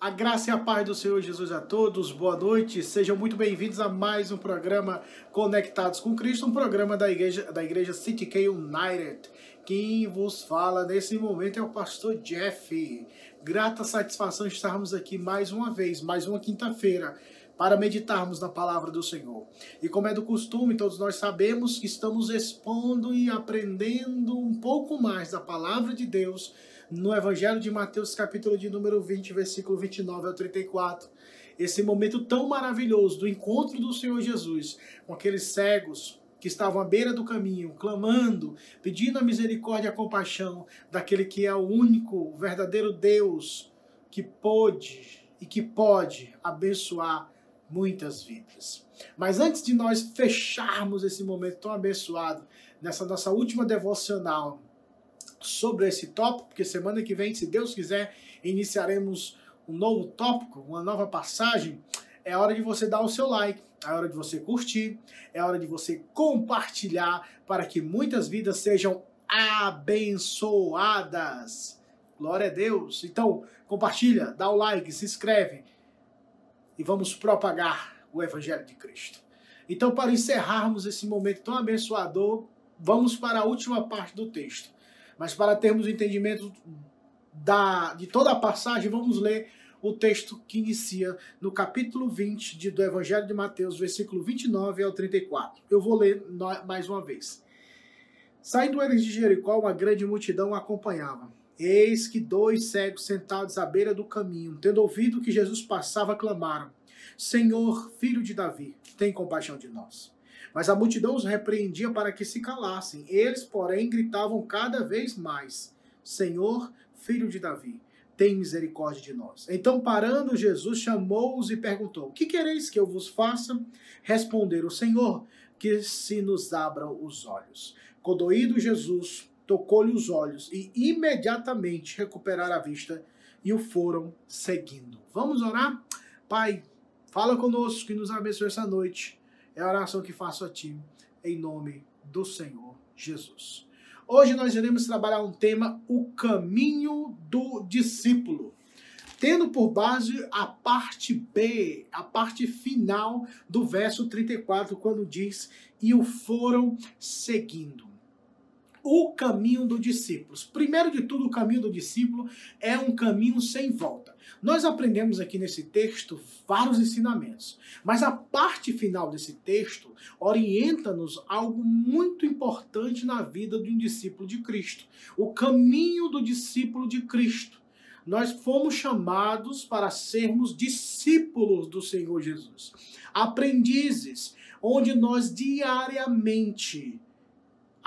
A graça e a paz do Senhor Jesus a todos, boa noite, sejam muito bem-vindos a mais um programa Conectados com Cristo, um programa da igreja, da igreja City K United. Quem vos fala nesse momento é o pastor Jeff. Grata satisfação estarmos aqui mais uma vez, mais uma quinta-feira, para meditarmos na palavra do Senhor. E como é do costume, todos nós sabemos que estamos expondo e aprendendo um pouco mais da palavra de Deus no Evangelho de Mateus, capítulo de número 20, versículo 29 ao 34. Esse momento tão maravilhoso do encontro do Senhor Jesus com aqueles cegos que estavam à beira do caminho, clamando, pedindo a misericórdia e a compaixão daquele que é o único, verdadeiro Deus que pôde e que pode abençoar muitas vidas. Mas antes de nós fecharmos esse momento tão abençoado, nessa nossa última devocional sobre esse tópico, porque semana que vem, se Deus quiser, iniciaremos um novo tópico, uma nova passagem. É hora de você dar o seu like, é hora de você curtir, é hora de você compartilhar para que muitas vidas sejam abençoadas. Glória a Deus. Então, compartilha, dá o like, se inscreve e vamos propagar o Evangelho de Cristo. Então, para encerrarmos esse momento tão abençoador, vamos para a última parte do texto. Mas para termos o entendimento da, de toda a passagem, vamos ler o texto que inicia no capítulo 20 de, do Evangelho de Mateus, versículo 29 ao 34. Eu vou ler mais uma vez. Saindo eles de Jericó, uma grande multidão acompanhava. Eis que dois cegos sentados à beira do caminho, tendo ouvido que Jesus passava, clamaram: Senhor, filho de Davi, tem compaixão de nós. Mas a multidão os repreendia para que se calassem. Eles, porém, gritavam cada vez mais: Senhor, filho de Davi, tem misericórdia de nós. Então, parando, Jesus chamou-os e perguntou: Que quereis que eu vos faça? Responderam: Senhor, que se nos abram os olhos. Codoído Jesus, tocou-lhe os olhos e imediatamente recuperaram a vista e o foram seguindo. Vamos orar? Pai, fala conosco e nos abençoe essa noite é a oração que faço a ti, em nome do Senhor Jesus. Hoje nós iremos trabalhar um tema, o caminho do discípulo. Tendo por base a parte B, a parte final do verso 34, quando diz: E o foram seguindo o caminho do discípulo. Primeiro de tudo, o caminho do discípulo é um caminho sem volta. Nós aprendemos aqui nesse texto vários ensinamentos, mas a parte final desse texto orienta-nos algo muito importante na vida de um discípulo de Cristo: o caminho do discípulo de Cristo. Nós fomos chamados para sermos discípulos do Senhor Jesus, aprendizes, onde nós diariamente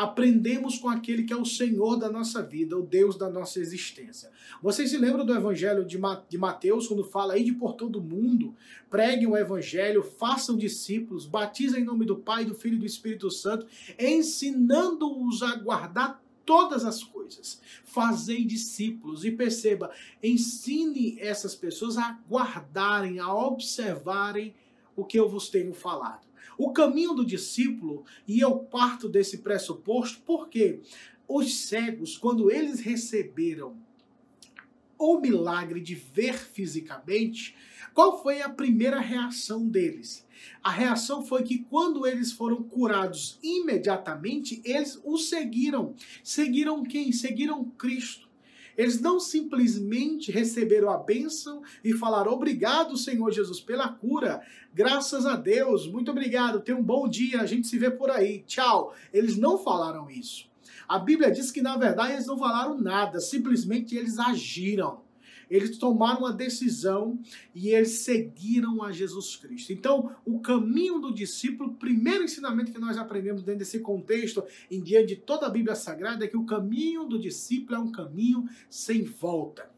aprendemos com aquele que é o Senhor da nossa vida, o Deus da nossa existência. Vocês se lembram do Evangelho de Mateus, quando fala aí de por todo mundo, preguem o Evangelho, façam discípulos, batizem em nome do Pai, do Filho e do Espírito Santo, ensinando-os a guardar todas as coisas. Fazei discípulos e perceba, ensine essas pessoas a guardarem, a observarem o que eu vos tenho falado. O caminho do discípulo, e eu parto desse pressuposto, porque os cegos, quando eles receberam o milagre de ver fisicamente, qual foi a primeira reação deles? A reação foi que quando eles foram curados imediatamente, eles o seguiram. Seguiram quem? Seguiram Cristo. Eles não simplesmente receberam a bênção e falaram obrigado, Senhor Jesus, pela cura. Graças a Deus, muito obrigado, tenha um bom dia, a gente se vê por aí. Tchau. Eles não falaram isso. A Bíblia diz que na verdade eles não falaram nada, simplesmente eles agiram. Eles tomaram uma decisão e eles seguiram a Jesus Cristo. Então, o caminho do discípulo, primeiro ensinamento que nós aprendemos dentro desse contexto, em diante de toda a Bíblia Sagrada, é que o caminho do discípulo é um caminho sem volta.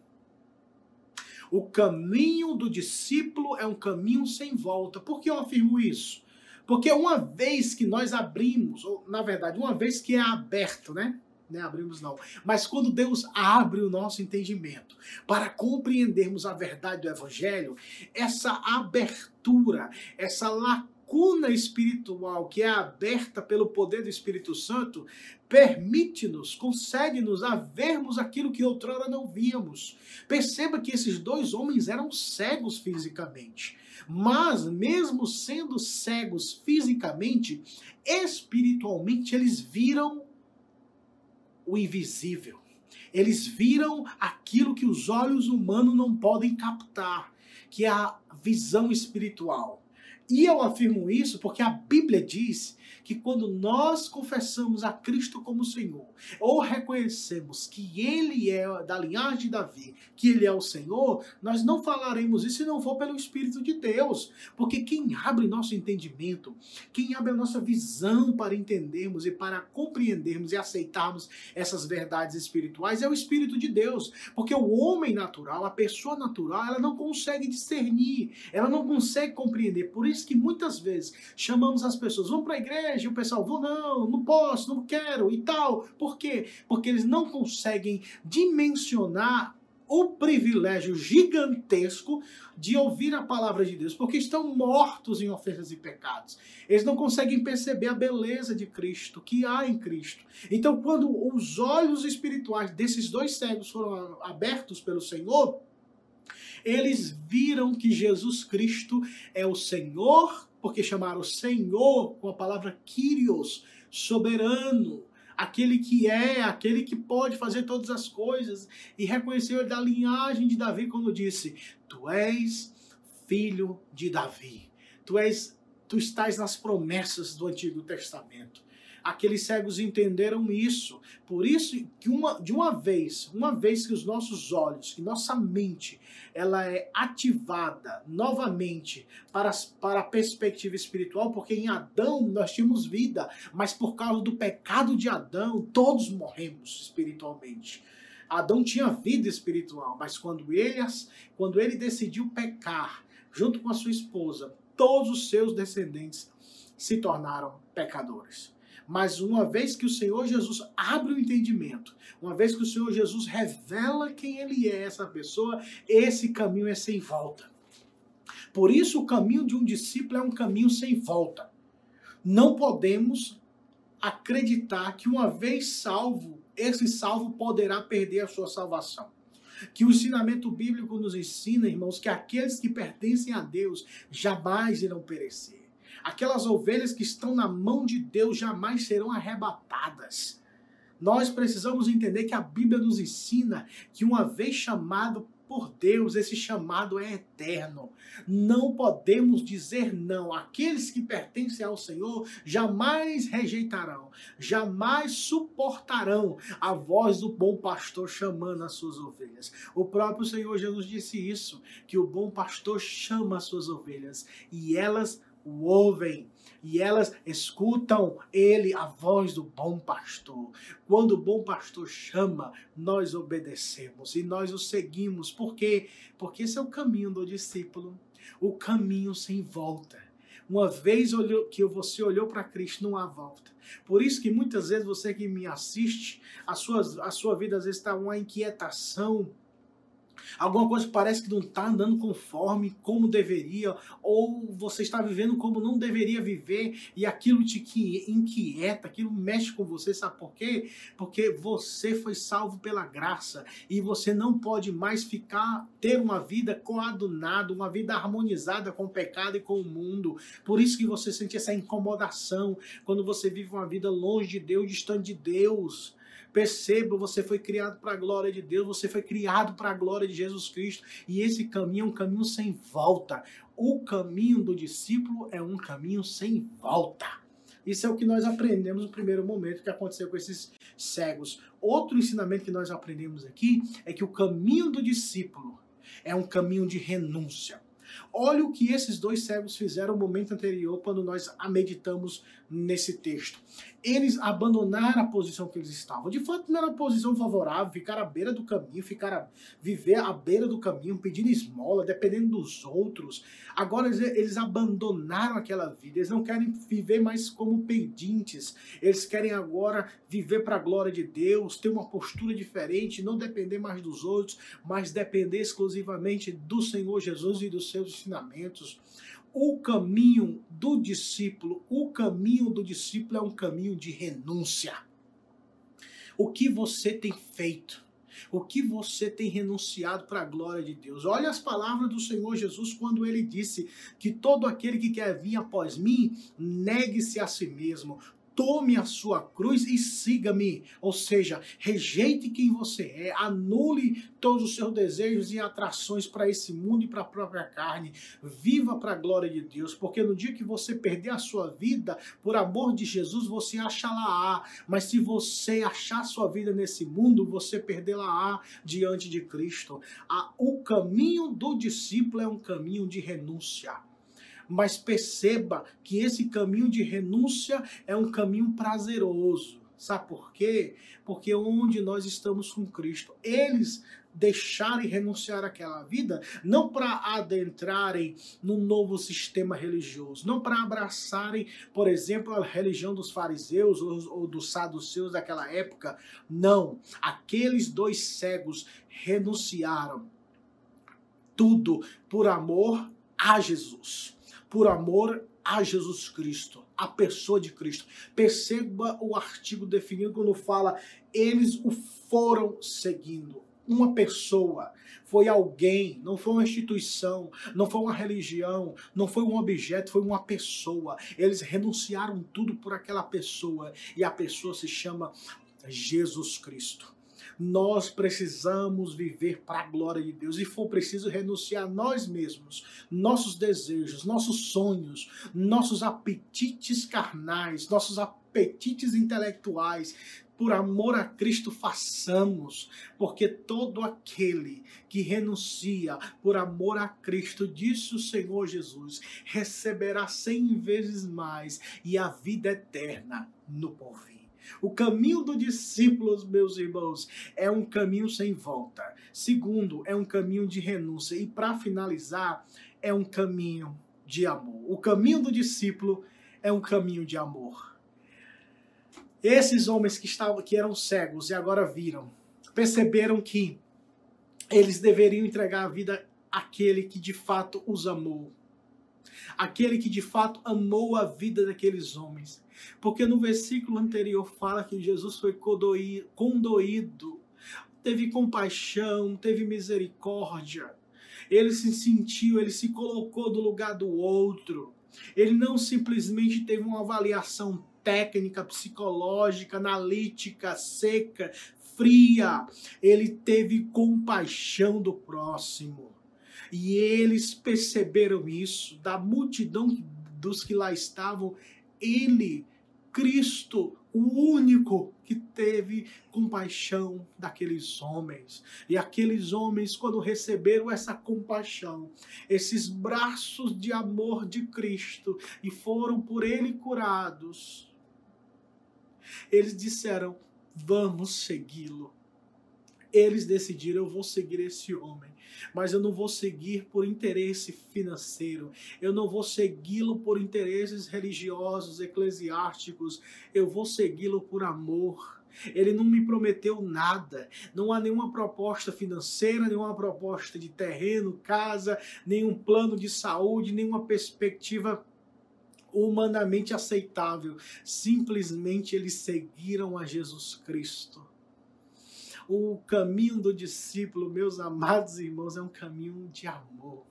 O caminho do discípulo é um caminho sem volta. Por que eu afirmo isso? Porque uma vez que nós abrimos, ou na verdade, uma vez que é aberto, né? Né, abrimos não. Mas quando Deus abre o nosso entendimento para compreendermos a verdade do Evangelho, essa abertura, essa lacuna, espiritual que é aberta pelo poder do Espírito Santo permite-nos, concede-nos a vermos aquilo que outrora não víamos. Perceba que esses dois homens eram cegos fisicamente. Mas, mesmo sendo cegos fisicamente, espiritualmente eles viram o invisível. Eles viram aquilo que os olhos humanos não podem captar, que é a visão espiritual. E eu afirmo isso porque a Bíblia diz que quando nós confessamos a Cristo como Senhor, ou reconhecemos que Ele é da linhagem de Davi, que Ele é o Senhor, nós não falaremos isso se não for pelo Espírito de Deus. Porque quem abre nosso entendimento, quem abre a nossa visão para entendermos e para compreendermos e aceitarmos essas verdades espirituais é o Espírito de Deus. Porque o homem natural, a pessoa natural, ela não consegue discernir, ela não consegue compreender. Por isso que muitas vezes chamamos as pessoas, vão para a igreja, igreja, e o pessoal, vou não, não posso, não quero e tal. Por quê? Porque eles não conseguem dimensionar o privilégio gigantesco de ouvir a palavra de Deus, porque estão mortos em ofensas e pecados. Eles não conseguem perceber a beleza de Cristo, que há em Cristo. Então, quando os olhos espirituais desses dois cegos foram abertos pelo Senhor, eles viram que Jesus Cristo é o Senhor porque chamaram Senhor com a palavra Kyrios, soberano, aquele que é, aquele que pode fazer todas as coisas, e reconheceu da linhagem de Davi quando disse: Tu és filho de Davi. Tu és tu estás nas promessas do Antigo Testamento. Aqueles cegos entenderam isso. Por isso que uma, de uma vez, uma vez que os nossos olhos, que nossa mente, ela é ativada novamente para, para a perspectiva espiritual, porque em Adão nós tínhamos vida, mas por causa do pecado de Adão, todos morremos espiritualmente. Adão tinha vida espiritual, mas quando ele, quando ele decidiu pecar, junto com a sua esposa, todos os seus descendentes se tornaram pecadores. Mas uma vez que o Senhor Jesus abre o entendimento, uma vez que o Senhor Jesus revela quem ele é, essa pessoa, esse caminho é sem volta. Por isso, o caminho de um discípulo é um caminho sem volta. Não podemos acreditar que uma vez salvo, esse salvo poderá perder a sua salvação. Que o ensinamento bíblico nos ensina, irmãos, que aqueles que pertencem a Deus jamais irão perecer. Aquelas ovelhas que estão na mão de Deus jamais serão arrebatadas. Nós precisamos entender que a Bíblia nos ensina que uma vez chamado por Deus, esse chamado é eterno. Não podemos dizer não. Aqueles que pertencem ao Senhor jamais rejeitarão, jamais suportarão a voz do bom pastor chamando as suas ovelhas. O próprio Senhor Jesus disse isso, que o bom pastor chama as suas ovelhas e elas o ouvem e elas escutam ele, a voz do bom pastor. Quando o bom pastor chama, nós obedecemos e nós o seguimos. Por quê? Porque esse é o caminho do discípulo, o caminho sem volta. Uma vez que você olhou para Cristo, não há volta. Por isso que muitas vezes você que me assiste, a sua, a sua vida às vezes está uma inquietação, Alguma coisa que parece que não está andando conforme como deveria, ou você está vivendo como não deveria viver e aquilo te inquieta, aquilo mexe com você, sabe por quê? Porque você foi salvo pela graça e você não pode mais ficar, ter uma vida coadunada, uma vida harmonizada com o pecado e com o mundo. Por isso que você sente essa incomodação quando você vive uma vida longe de Deus, distante de Deus. Perceba, você foi criado para a glória de Deus, você foi criado para a glória de Jesus Cristo, e esse caminho é um caminho sem volta. O caminho do discípulo é um caminho sem volta. Isso é o que nós aprendemos no primeiro momento que aconteceu com esses cegos. Outro ensinamento que nós aprendemos aqui é que o caminho do discípulo é um caminho de renúncia. Olha o que esses dois cegos fizeram no momento anterior, quando nós meditamos nesse texto. Eles abandonaram a posição que eles estavam. De fato, não era uma posição favorável, ficar à beira do caminho, ficar a viver à beira do caminho, pedindo esmola, dependendo dos outros. Agora eles, eles abandonaram aquela vida, eles não querem viver mais como pedintes, eles querem agora viver para a glória de Deus, ter uma postura diferente, não depender mais dos outros, mas depender exclusivamente do Senhor Jesus e dos seus ensinamentos. O caminho do discípulo, o caminho do discípulo é um caminho de renúncia. O que você tem feito? O que você tem renunciado para a glória de Deus? Olha as palavras do Senhor Jesus quando ele disse que todo aquele que quer vir após mim, negue-se a si mesmo, tome a sua cruz e siga-me. Ou seja, rejeite quem você é, anule todos os seus desejos e atrações para esse mundo e para a própria carne. Viva para a glória de Deus, porque no dia que você perder a sua vida, por amor de Jesus, você achará. Mas se você achar sua vida nesse mundo, você perdê-la diante de Cristo. O caminho do discípulo é um caminho de renúncia mas perceba que esse caminho de renúncia é um caminho prazeroso. Sabe por quê? Porque onde nós estamos com Cristo, eles deixarem renunciar àquela vida, não para adentrarem num novo sistema religioso, não para abraçarem, por exemplo, a religião dos fariseus ou, ou dos saduceus daquela época. Não. Aqueles dois cegos renunciaram tudo por amor a Jesus por amor a Jesus Cristo, a pessoa de Cristo. Perceba o artigo definido quando fala eles o foram seguindo. Uma pessoa, foi alguém, não foi uma instituição, não foi uma religião, não foi um objeto, foi uma pessoa. Eles renunciaram tudo por aquela pessoa e a pessoa se chama Jesus Cristo. Nós precisamos viver para a glória de Deus. E for preciso renunciar a nós mesmos, nossos desejos, nossos sonhos, nossos apetites carnais, nossos apetites intelectuais, por amor a Cristo façamos, porque todo aquele que renuncia por amor a Cristo, disse o Senhor Jesus, receberá cem vezes mais e a vida eterna no porvir. O caminho do discípulo, meus irmãos, é um caminho sem volta. Segundo, é um caminho de renúncia. E para finalizar, é um caminho de amor. O caminho do discípulo é um caminho de amor. Esses homens que estavam que eram cegos e agora viram, perceberam que eles deveriam entregar a vida àquele que de fato os amou. Aquele que de fato amou a vida daqueles homens. Porque no versículo anterior fala que Jesus foi condoído, teve compaixão, teve misericórdia. Ele se sentiu, ele se colocou do lugar do outro. Ele não simplesmente teve uma avaliação técnica, psicológica, analítica, seca, fria. Ele teve compaixão do próximo. E eles perceberam isso, da multidão dos que lá estavam, ele, Cristo, o único que teve compaixão daqueles homens. E aqueles homens, quando receberam essa compaixão, esses braços de amor de Cristo, e foram por ele curados, eles disseram: Vamos segui-lo. Eles decidiram: Eu vou seguir esse homem mas eu não vou seguir por interesse financeiro, eu não vou segui-lo por interesses religiosos, eclesiásticos, eu vou segui-lo por amor. Ele não me prometeu nada. Não há nenhuma proposta financeira, nenhuma proposta de terreno, casa, nenhum plano de saúde, nenhuma perspectiva humanamente aceitável. Simplesmente eles seguiram a Jesus Cristo. O caminho do discípulo, meus amados irmãos, é um caminho de amor.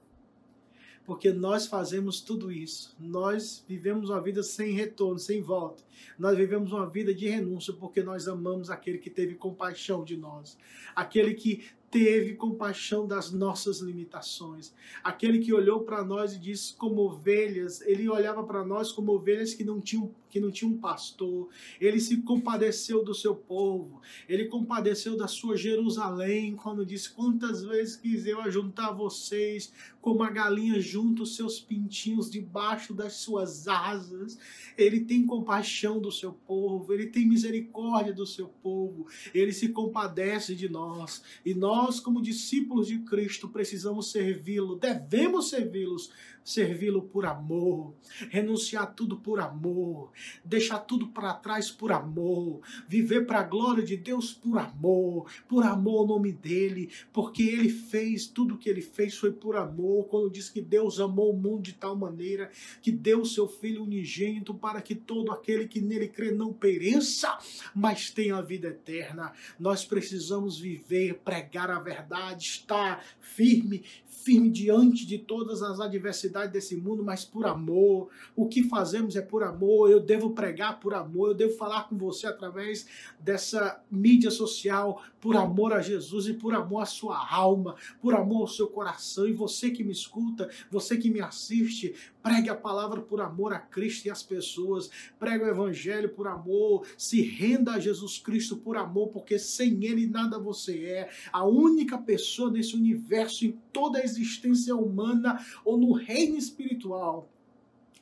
Porque nós fazemos tudo isso. Nós vivemos uma vida sem retorno, sem volta. Nós vivemos uma vida de renúncia porque nós amamos aquele que teve compaixão de nós. Aquele que teve compaixão das nossas limitações. Aquele que olhou para nós e disse como ovelhas, ele olhava para nós como ovelhas que não tinham que não tinham um pastor. Ele se compadeceu do seu povo. Ele compadeceu da sua Jerusalém quando disse: "Quantas vezes quis eu ajuntar vocês como a galinha junta os seus pintinhos debaixo das suas asas". Ele tem compaixão do seu povo, ele tem misericórdia do seu povo. Ele se compadece de nós. E nós, como discípulos de Cristo, precisamos servi-lo, devemos servi-los servi-lo por amor, renunciar tudo por amor, deixar tudo para trás por amor, viver para a glória de Deus por amor, por amor ao nome dele, porque ele fez tudo o que ele fez foi por amor. Quando diz que Deus amou o mundo de tal maneira que deu seu filho unigênito para que todo aquele que nele crê não pereça, mas tenha a vida eterna. Nós precisamos viver, pregar a verdade, estar firme, firme diante de todas as adversidades desse mundo, mas por amor. O que fazemos é por amor. Eu devo pregar por amor, eu devo falar com você através dessa mídia social, por amor a Jesus e por amor à sua alma, por amor ao seu coração. E você que me escuta, você que me assiste, pregue a palavra por amor a Cristo e às pessoas, pregue o evangelho por amor, se renda a Jesus Cristo por amor, porque sem Ele nada você é. A única pessoa nesse universo, em toda a existência humana ou no reino espiritual,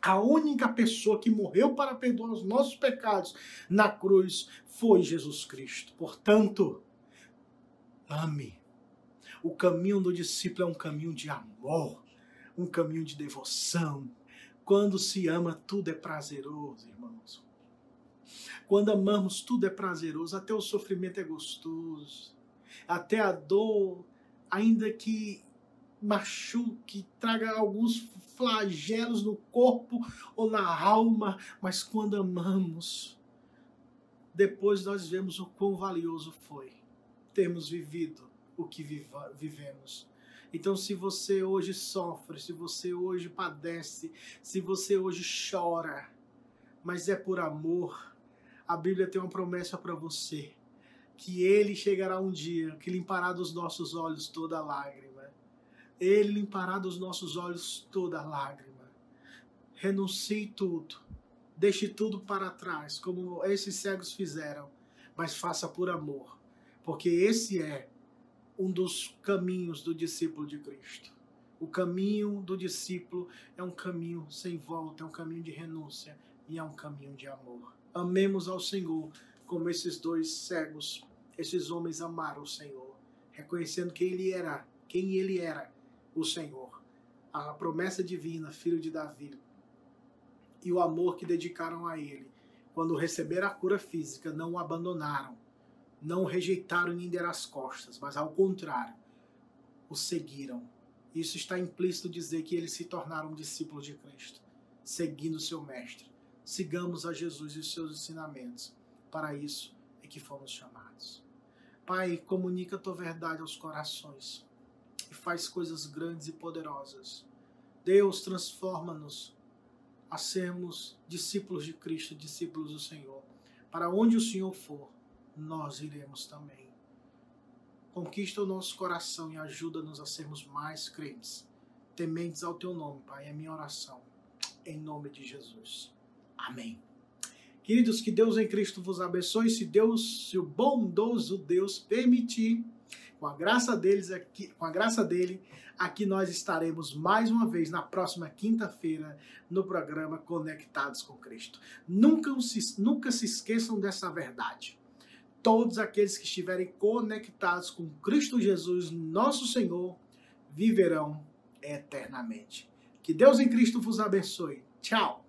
a única pessoa que morreu para perdoar os nossos pecados na cruz foi Jesus Cristo. Portanto, ame. O caminho do discípulo é um caminho de amor, um caminho de devoção. Quando se ama, tudo é prazeroso, irmãos. Quando amamos, tudo é prazeroso, até o sofrimento é gostoso, até a dor, ainda que machuque, traga alguns flagelos no corpo ou na alma, mas quando amamos, depois nós vemos o quão valioso foi termos vivido o que vivemos. Então, se você hoje sofre, se você hoje padece, se você hoje chora, mas é por amor, a Bíblia tem uma promessa para você, que Ele chegará um dia que limpará dos nossos olhos toda lágrima ele limpará dos nossos olhos toda lágrima. Renuncie tudo. Deixe tudo para trás, como esses cegos fizeram, mas faça por amor, porque esse é um dos caminhos do discípulo de Cristo. O caminho do discípulo é um caminho sem volta, é um caminho de renúncia e é um caminho de amor. Amemos ao Senhor como esses dois cegos, esses homens amaram o Senhor, reconhecendo quem ele era, quem ele era o Senhor, a promessa divina, filho de Davi, e o amor que dedicaram a ele. Quando receberam a cura física, não o abandonaram, não o rejeitaram nem deram as costas, mas ao contrário, o seguiram. Isso está implícito dizer que eles se tornaram discípulos de Cristo, seguindo seu mestre. Sigamos a Jesus e os seus ensinamentos. Para isso é que fomos chamados. Pai, comunica a tua verdade aos corações e faz coisas grandes e poderosas. Deus transforma-nos a sermos discípulos de Cristo, discípulos do Senhor. Para onde o Senhor for, nós iremos também. Conquista o nosso coração e ajuda-nos a sermos mais crentes, tementes ao teu nome, Pai. É minha oração. Em nome de Jesus. Amém. Queridos, que Deus em Cristo vos abençoe. Se Deus, se o bondoso Deus permitir, com a graça deles aqui, com a graça dele, aqui nós estaremos mais uma vez na próxima quinta-feira no programa Conectados com Cristo. Nunca se, nunca se esqueçam dessa verdade. Todos aqueles que estiverem conectados com Cristo Jesus, nosso Senhor, viverão eternamente. Que Deus em Cristo vos abençoe. Tchau.